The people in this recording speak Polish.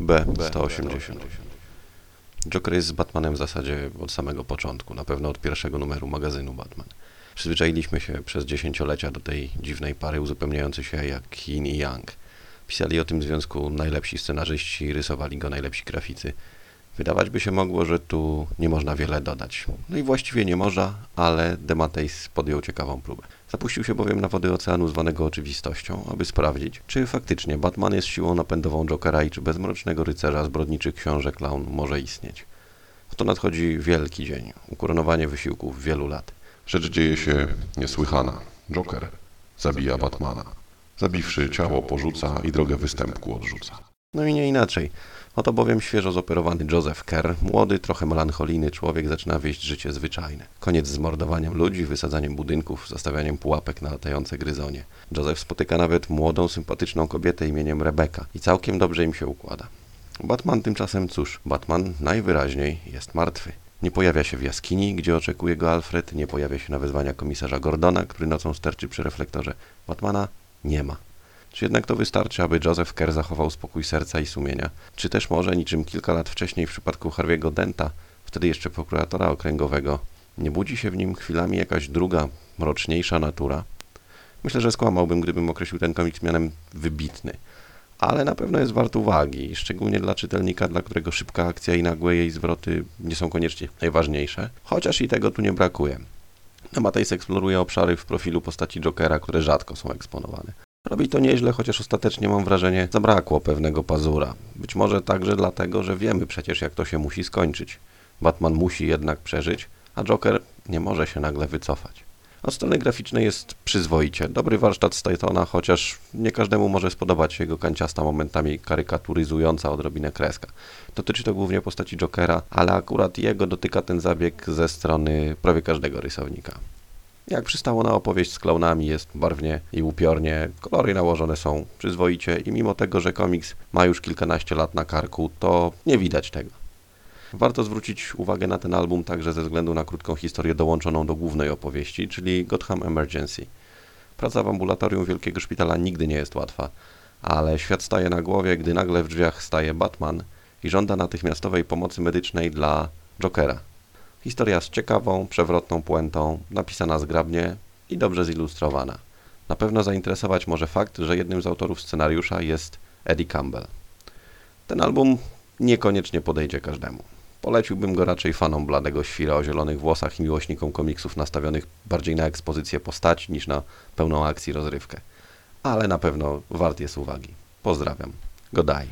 B180. Joker jest z Batmanem w zasadzie od samego początku, na pewno od pierwszego numeru magazynu Batman. Przyzwyczailiśmy się przez dziesięciolecia do tej dziwnej pary uzupełniającej się jak yin i yang. Pisali o tym związku najlepsi scenarzyści, rysowali go najlepsi graficy. Wydawać by się mogło, że tu nie można wiele dodać. No i właściwie nie można, ale Demateis podjął ciekawą próbę. Zapuścił się bowiem na wody oceanu zwanego oczywistością, aby sprawdzić, czy faktycznie Batman jest siłą napędową Jokera i czy bez mrocznego rycerza zbrodniczy książę Clown może istnieć. Oto nadchodzi wielki dzień, ukoronowanie wysiłków wielu lat. Rzecz dzieje się niesłychana. Joker zabija Batmana. Zabiwszy ciało porzuca i drogę występku odrzuca. No i nie inaczej. Oto bowiem świeżo zoperowany Joseph Kerr, młody, trochę melancholijny człowiek zaczyna wieść życie zwyczajne. Koniec z mordowaniem ludzi, wysadzaniem budynków, zastawianiem pułapek na latające gryzonie. Joseph spotyka nawet młodą, sympatyczną kobietę imieniem Rebecca i całkiem dobrze im się układa. Batman tymczasem cóż, Batman najwyraźniej jest martwy. Nie pojawia się w jaskini, gdzie oczekuje go Alfred, nie pojawia się na wezwania komisarza Gordona, który nocą sterczy przy reflektorze. Batmana nie ma. Czy jednak to wystarczy, aby Joseph Kerr zachował spokój serca i sumienia? Czy też może, niczym kilka lat wcześniej w przypadku Harvey'ego Denta, wtedy jeszcze prokuratora okręgowego, nie budzi się w nim chwilami jakaś druga, mroczniejsza natura? Myślę, że skłamałbym, gdybym określił ten komiks mianem wybitny. Ale na pewno jest wart uwagi, szczególnie dla czytelnika, dla którego szybka akcja i nagłe jej zwroty nie są koniecznie najważniejsze, chociaż i tego tu nie brakuje. Matejs eksploruje obszary w profilu postaci Jokera, które rzadko są eksponowane. Robi to nieźle, chociaż ostatecznie mam wrażenie, zabrakło pewnego pazura. Być może także dlatego, że wiemy przecież, jak to się musi skończyć. Batman musi jednak przeżyć, a Joker nie może się nagle wycofać. Od strony graficznej jest przyzwoicie. Dobry warsztat Statona, chociaż nie każdemu może spodobać się jego kanciasta, momentami karykaturyzująca odrobinę kreska. Dotyczy to głównie postaci Jokera, ale akurat jego dotyka ten zabieg ze strony prawie każdego rysownika. Jak przystało na opowieść z klaunami, jest barwnie i upiornie, kolory nałożone są przyzwoicie i mimo tego, że komiks ma już kilkanaście lat na karku, to nie widać tego. Warto zwrócić uwagę na ten album także ze względu na krótką historię dołączoną do głównej opowieści, czyli Gotham Emergency. Praca w ambulatorium Wielkiego Szpitala nigdy nie jest łatwa, ale świat staje na głowie, gdy nagle w drzwiach staje Batman i żąda natychmiastowej pomocy medycznej dla Jokera. Historia z ciekawą, przewrotną puentą, napisana zgrabnie i dobrze zilustrowana. Na pewno zainteresować może fakt, że jednym z autorów scenariusza jest Eddie Campbell. Ten album niekoniecznie podejdzie każdemu. Poleciłbym go raczej fanom bladego świra o zielonych włosach i miłośnikom komiksów nastawionych bardziej na ekspozycję postaci niż na pełną akcji rozrywkę. Ale na pewno wart jest uwagi. Pozdrawiam. Godaj.